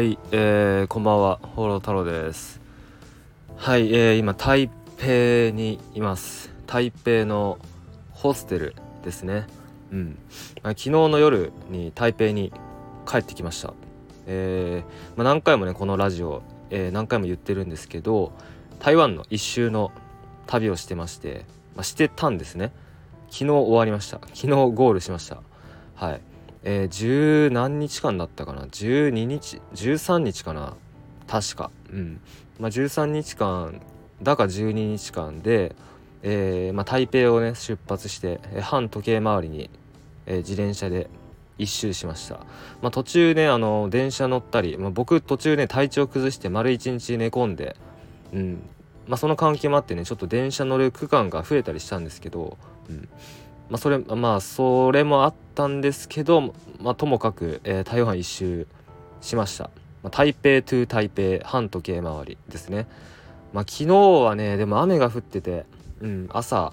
はい、えー、こんばんは、ホロ太郎です。はい、えー、今、台北にいます。台北のホステルですね。うん。まあ昨日の夜に台北に帰ってきました。えー、まあ、何回もね、このラジオ、えー何回も言ってるんですけど、台湾の一周の旅をしてまして、まあ、してたんですね。昨日終わりました。昨日ゴールしました。はい。えー、十何日間だったかな？12日？13日かな？確か。うん。まあ13日間だか12日間で、えーまあ、台北をね出発して、えー反時計回りに、え自転車で一周しました、まあ、途中ねあの電車乗ったり、まあ、僕途中ね体調崩して丸一日寝込んでうん。まあその関係もあってねちょっと電車乗る区間が増えたりしたんですけど、うん、まあそれまあそれもあったんですけど、まあ、ともかく、えー台湾一周しました、まあ、台北トゥ台北半時計回りですね。まあ昨日はねでも雨が降ってて、うん、朝、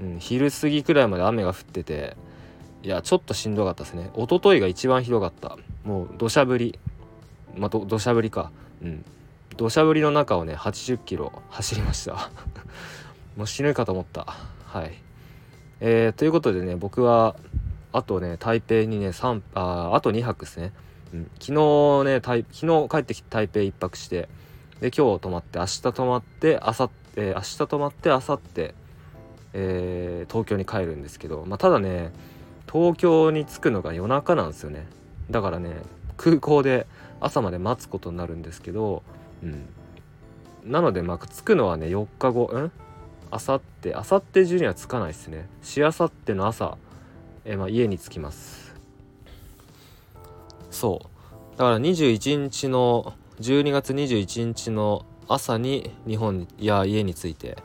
うん、昼過ぎくらいまで雨が降ってていやちょっとしんどかったですね。一昨日が一番ひどかった。もう土砂降り。まあ土砂降りか。うん。土砂降りの中をね80キロ走りました。もう死ぬかと思った。はい。えーということでね僕はあとね台北にね3ああと2泊ですね、うん、昨日ね台昨日帰ってきて台北1泊してで今日泊まって明日泊まって明後日、えー明日泊まって明後日、えー東京に帰るんですけど、まあ、ただね東京に着くのが夜中なんですよね。だからね空港で朝まで待つことになるんですけど、うん、なのでまあ着くのはね4日後うん？あさってあさって中には着かないですね。しあさっての朝、えまあ、家に着きます。そう。だから21日の12月21日の朝に日本にいや家に着いて。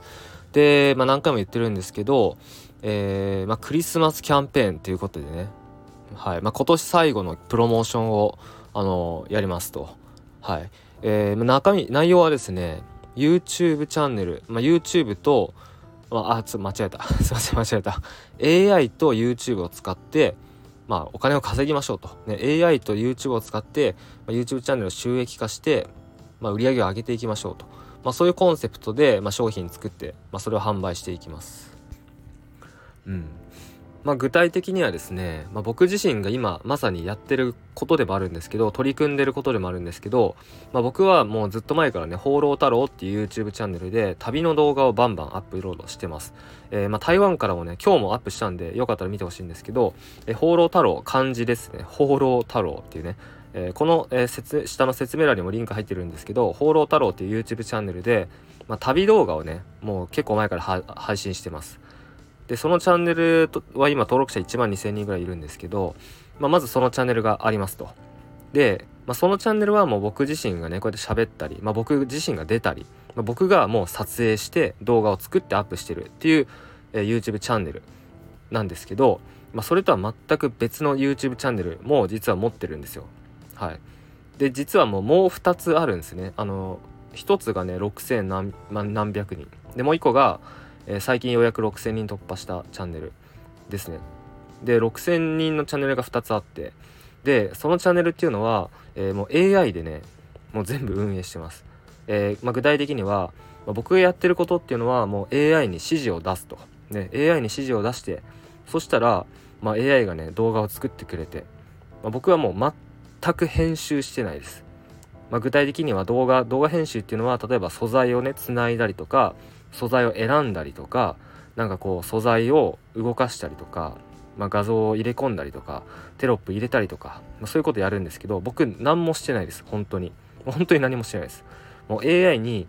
で、まあ、何回も言ってるんですけど、えーまあ、クリスマスキャンペーンということでね、はい。まあ、今年最後のプロモーションを、あのやりますと。はい。えー中身内容はですね YouTube チャンネル、まあ、YouTube と、まあ、あちょっと間違えた。すいません間違えた。AI と YouTube を使ってまあお金を稼ぎましょうと、ね、AI と YouTube を使って、まあ、YouTube チャンネルを収益化して、まあ、売り上げを上げていきましょうと、まあ、そういうコンセプトで、まあ、商品作って、まあ、それを販売していきます。うん。まあ具体的にはですね、まあ、僕自身が今まさにやってることでもあるんですけど取り組んでることでもあるんですけど、まあ、僕はもうずっと前からね「放浪太郎」っていう YouTube チャンネルで旅の動画をバンバンアップロードしてます、えーまあ台湾からもね今日もアップしたんでよかったら見てほしいんですけど「えー放浪太郎」漢字ですね「放浪太郎」っていうね。えーこの、えー説下の説明欄にもリンク入ってるんですけど「放浪太郎」っていう YouTube チャンネルで、まあ、旅動画をねもう結構前から配信してます。でそのチャンネルは今登録者1万2000人ぐらいいるんですけど、まあ、まずそのチャンネルがありますと。で、まあ、そのチャンネルはもう僕自身がねこうやって喋ったり、まあ、僕自身が出たり、まあ、僕がもう撮影して動画を作ってアップしてるっていう、えー YouTube チャンネルなんですけど、まあ、それとは全く別の YouTube チャンネルも実は持ってるんですよ。はい。で実はもうもう2つあるんですね。あの1つがね6000何,、ま、何百人。でもう1個が、えー最近ようやく6000人突破したチャンネルですね。で6000人のチャンネルが2つあってでそのチャンネルっていうのは、えーもう AI でねもう全部運営してます、えーまあ、具体的には、まあ僕がやってることっていうのはもう AI に指示を出すと、ね、AI に指示を出してそしたら、まあ、AI がね動画を作ってくれて、まあ、僕はもう全く編集してないです、ま、具体的には動画動画編集っていうのは例えば素材をねつないだりとか素材を選んだりとかなんかこう素材を動かしたりとか、まあ、画像を入れ込んだりとかテロップ入れたりとか、まあ、そういうことやるんですけど僕何もしてないです本当に。本当に何もしてないです。もう AI に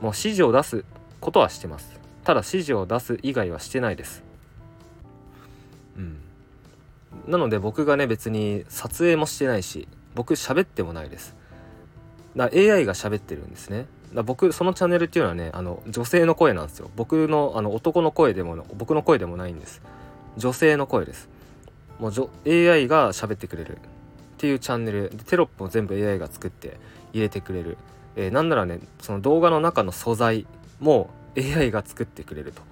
もう指示を出すことはしてます。ただ指示を出す以外はしてないです。うん。なので僕がね別に撮影もしてないし僕喋ってもないです。だから AI が喋ってるんですね。僕そのチャンネルっていうのはねあの女性の声なんですよ。僕のあの男の声でも僕の声でもないんです。女性の声です。もう AI が喋ってくれる。っていうチャンネル。テロップも全部 AI が作って入れてくれる、えーなんならねその動画の中の素材も AI が作ってくれると。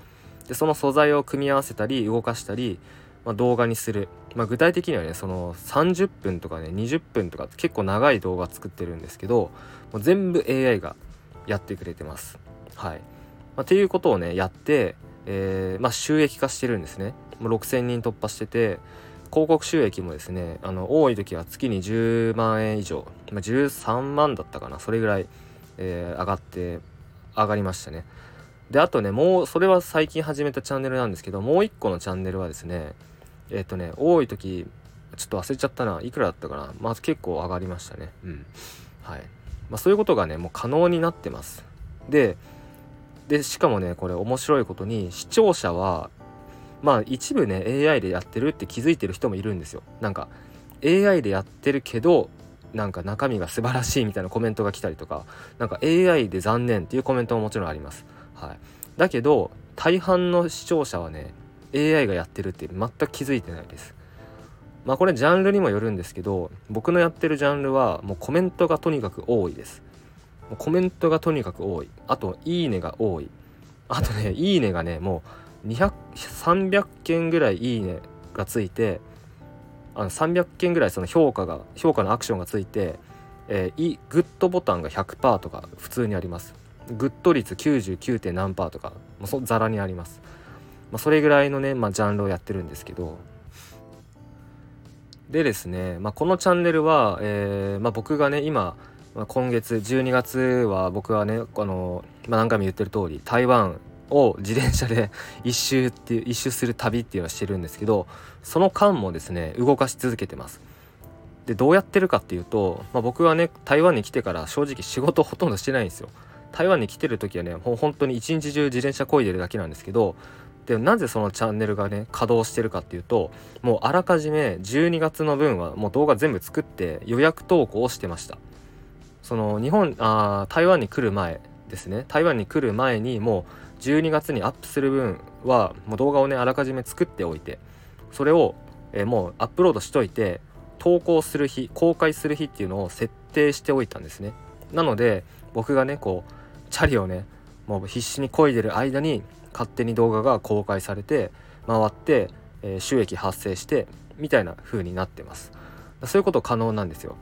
でその素材を組み合わせたり動かしたりまあ、動画にする、まあ、具体的にはねその30分とかね20分とか結構長い動画作ってるんですけどもう全部 AI がやってくれてます。はい、まあ、っていうことをねやって、えー、まあ、収益化してるんですね。もう6000人突破してて広告収益もですねあの多い時は月に10万円以上、まあ、13万だったかなそれぐらい、えー、上がって上がりましたね。であとねもうそれは最近始めたチャンネルなんですけどもう一個のチャンネルはですねえっ、ー、とね多い時ちょっと忘れちゃったないくらだったかなまあ結構上がりましたね。うん。はい。まあそういうことがねもう可能になってます。ででしかもねこれ面白いことに視聴者はまあ一部ね AI でやってるって気づいてる人もいるんですよ。なんか AI でやってるけどなんか中身が素晴らしいみたいなコメントが来たりとかなんか AI で残念っていうコメントももちろんあります。はい、だけど大半の視聴者はね AI がやってるって全く気づいてないです。まあこれジャンルにもよるんですけど僕のやってるジャンルはもうコメントがとにかく多いです。もうコメントがとにかく多い。あといいねが多い。あとねいいねがねもう200 300件ぐらいいいねがついてあの300件ぐらいその評価が評価のアクションがついて、えー、いグッドボタンが100%とか普通にあります。グッド率 99. 何パーとかもうそざらにあります、まあ、それぐらいのね、まあ、ジャンルをやってるんですけどでですね、まあ、このチャンネルは、えーまあ、僕がね今、今月12月は僕はねあの、まあ、何回も言ってる通り台湾を自転車で 一周っていう一周する旅っていうのをしてるんですけどその間もですね動かし続けてます。でどうやってるかっていうと、まあ、僕はね台湾に来てから正直仕事ほとんどしてないんですよ。台湾に来てる時はねもう本当に一日中自転車こいでるだけなんですけどでなぜそのチャンネルがね稼働してるかっていうともうあらかじめ12月の分はもう動画全部作って予約投稿をしてました。その日本あ台湾に来る前ですね。台湾に来る前にもう12月にアップする分はもう動画をねあらかじめ作っておいてそれを、えー、もうアップロードしといて投稿する日公開する日っていうのを設定しておいたんですね。なので僕がねこうチャリをねもう必死に漕いでる間に勝手に動画が公開されて回って、えー、収益発生してみたいな風になってます。そういうこと可能なんですよ。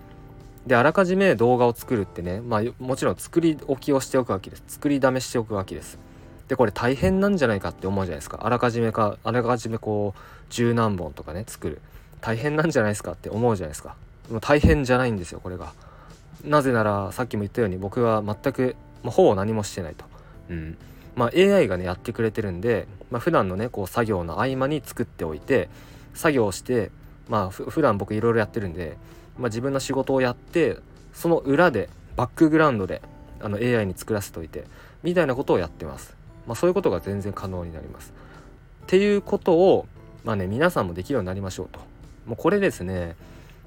であらかじめ動画を作るってねまあもちろん作り置きをしておくわけです。作りだめしておくわけです。でこれ大変なんじゃないかって思うじゃないですか。あらかじめかあらかじめこう十何本とかね作る。大変なんじゃないですかって思うじゃないですか。もう大変じゃないんですよこれが。なぜならさっきも言ったように僕は全くまあ、ほぼ何もしてないと。うん。まあ、AI がねやってくれてるんで、まあ、普段のねこう作業の合間に作っておいて作業してまあ普段僕いろいろやってるんで、まあ、自分の仕事をやってその裏でバックグラウンドであの AI に作らせておいてみたいなことをやってます。まあ、そういうことが全然可能になります。っていうことをまあね皆さんもできるようになりましょうと。もうこれですね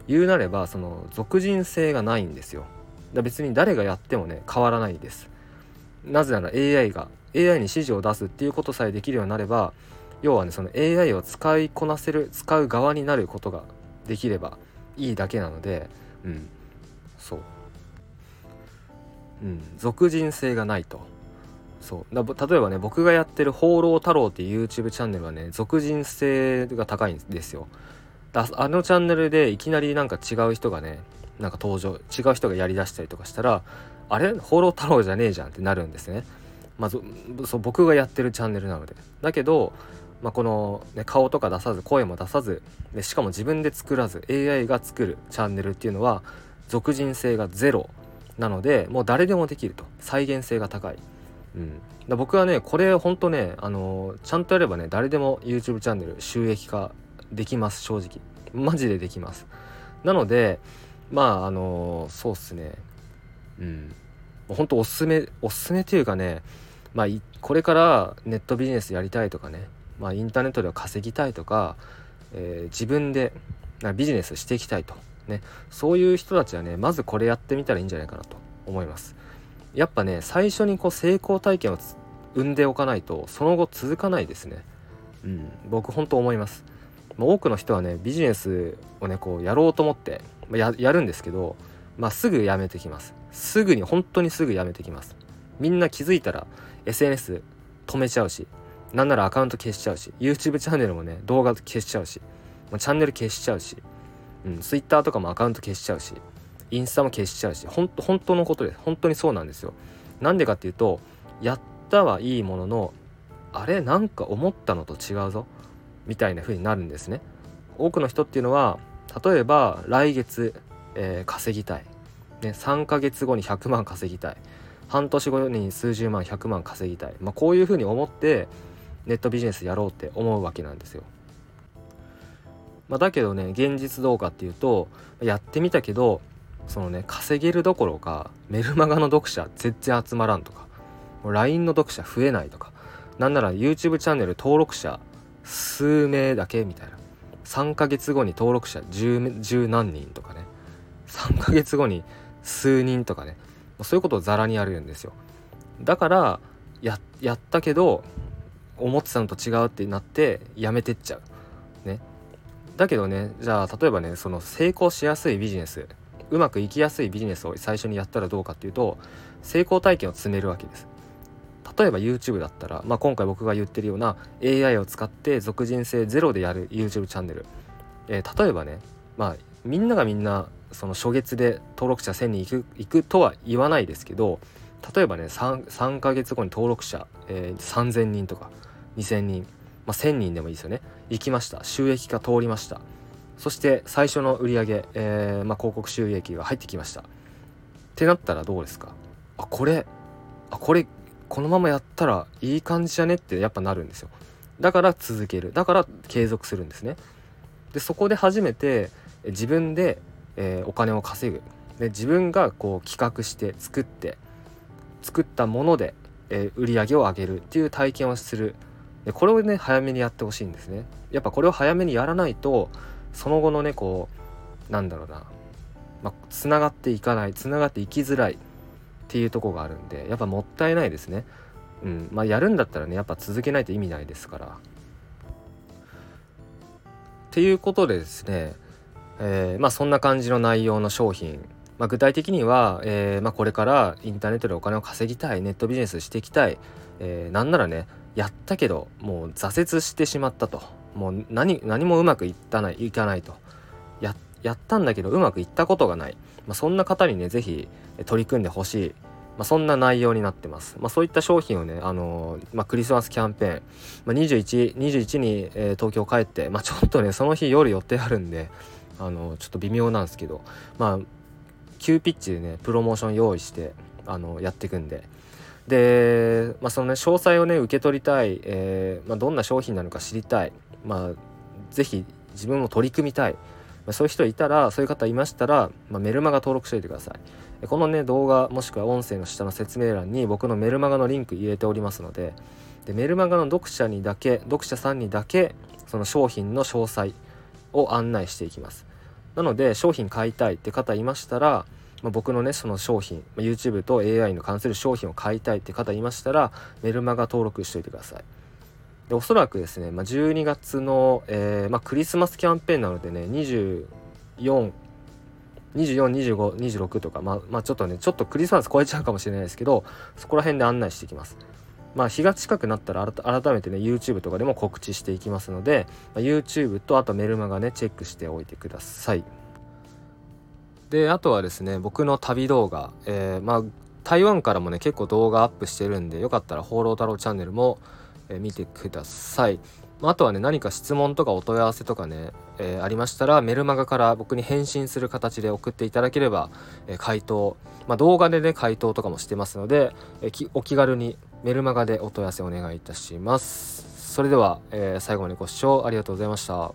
言うなればその俗人性がないんですよ。だ別に誰がやってもね変わらないですなぜなら AI が AI に指示を出すっていうことさえできるようになれば要はねその AI を使いこなせる使う側になることができればいいだけなのでうんそう。うん俗人性がないと。そう。だ例えばね僕がやってる「放浪太郎」っていう YouTube チャンネルはね俗人性が高いんですよ。だあのチャンネルでいきなりなんか違う人がねなんか登場違う人がやりだしたりとかしたらあれ？放浪太郎じゃねえじゃんってなるんですね。まずそう僕がやってるチャンネルなので。だけど、まあ、この、ね、顔とか出さず声も出さずでしかも自分で作らず AI が作るチャンネルっていうのは俗人性がゼロなのでもう誰でもできると。再現性が高い。うん、だ僕はねこれほんとね、あのー、ちゃんとやればね誰でも YouTube チャンネル収益化できます正直。マジでできます。なのでまああのそうっすね。うん。本当おすすめおすすめというかねまあこれからネットビジネスやりたいとかねまあインターネットでは稼ぎたいとか、えー、自分でビジネスしていきたいと。ね。そういう人たちはねまずこれやってみたらいいんじゃないかなと思います。やっぱね最初にこう成功体験を生んでおかないとその後続かないですね。うん。僕本当思います。多くの人はねビジネスをねこうやろうと思ってややるんですけど、まあ、すぐやめてきます。すぐに本当にすぐやめてきます。みんな気づいたら SNS 止めちゃうしなんならアカウント消しちゃうし YouTube チャンネルもね動画消しちゃうしチャンネル消しちゃうし、うん、Twitter とかもアカウント消しちゃうしインスタも消しちゃうしほん本当のことです本当にそうなんですよ。なんでかっていうとやったはいいもののあれなんか思ったのと違うぞみたいな風になるんですね。多くの人っていうのは例えば来月、えー、稼ぎたい、ね、3ヶ月後に100万稼ぎたい。半年後に数十万100万稼ぎたい、まあ、こういう風に思ってネットビジネスやろうって思うわけなんですよ。まあ、だけどね現実どうかっていうとやってみたけどそのね稼げるどころかメルマガの読者全然集まらんとか LINE の読者増えないとかなんなら YouTube チャンネル登録者数名だけみたいな。3ヶ月後に登録者十何人とかね。3ヶ月後に数人とかね。そういうことをザラにやるんですよ。だからややったけど思ってたのと違うってなってやめてっちゃう。ね。だけどねじゃあ例えばねその成功しやすいビジネスうまくいきやすいビジネスを最初にやったらどうかっていうと成功体験を積めるわけです。例えば YouTube だったら、まあ、今回僕が言ってるような AI を使って俗人性ゼロでやる YouTube チャンネル、えー、例えばねまあみんながみんなその初月で登録者1000人いくいくとは言わないですけど例えばね 3, 3ヶ月後に登録者、えー、3000人とか2000人、まあ、1000人でもいいですよね。行きました。収益化通りました。そして最初の売上、えー、まあ、広告収益が入ってきました。ってなったらどうですか？あこれあこれこのままやったらいい感じじゃねってやっぱなるんですよ。だから続ける。だから継続するんですね。でそこで初めて自分で、えー、お金を稼ぐ。で自分がこう企画して作って作ったもので、えー、売り上げを上げるっていう体験をする。でこれをね早めにやってほしいんですね。やっぱこれを早めにやらないとその後のねこうなんだろうな。まあ、つながっていかないつながっていきづらいっていうとこがあるんでやっぱもったいないですね。うん。まあやるんだったらねやっぱ続けないと意味ないですから。っていうことでですね、えー、まあそんな感じの内容の商品。まあ、具体的には、えーまあ、これからインターネットでお金を稼ぎたいネットビジネスしていきたい、えー、なんならねやったけどもう挫折してしまったと。もう何何もうまくいったないかないと。ややったんだけどうまくいったことがない、まあ、そんな方にね是非取り組んでほしい、まあ、そんな内容になってます、まあ、そういった商品をね、あのー、まあ、クリスマスキャンペーン、まあ、2121に、えー、東京帰って、まあ、ちょっとねその日夜予定あるんであの、ちょっと微妙なんですけどまあ急ピッチでねプロモーション用意してあのやっていくんで。で、まあ、そのね詳細をね受け取りたい、えーまあ、どんな商品なのか知りたい。まあ是非自分も取り組みたい、ま、そういう人いたらそういう方いましたら、まあ、メルマガ登録しておいてください。このね動画もしくは音声の下の説明欄に僕のメルマガのリンク入れておりますので。でメルマガの読者にだけ読者さんにだけその商品の詳細を案内していきますなので商品買いたいって方いましたらまあ、僕のねその商品、YouTube と AI の関する商品を買いたいって方いましたらメルマガ登録しといてくださいでおそらくですね、まあ、12月の、えーまあ、クリスマスキャンペーンなのでね24 24、25、26とか、まあ、まあ、ちょっとね、ちょっとクリスマス超えちゃうかもしれないですけど、そこら辺で案内していきます。まあ、日が近くなったら改めてね、YouTube とかでも告知していきますので、まあ、YouTube とあとメルマガね、チェックしておいてください。であとはですね僕の旅動画、えー、まあ台湾からもね結構動画アップしてるんでよかったら「放浪太郎チャンネルも」えー、見てください。まあとはね何か質問とかお問い合わせとかね、えー、ありましたらメルマガから僕に返信する形で送っていただければ、えー、回答、まあ、動画でね回答とかもしてますので、えー、お気軽にメルマガでお問い合わせお願いいたします。それでは、え最後までご視聴ありがとうございました。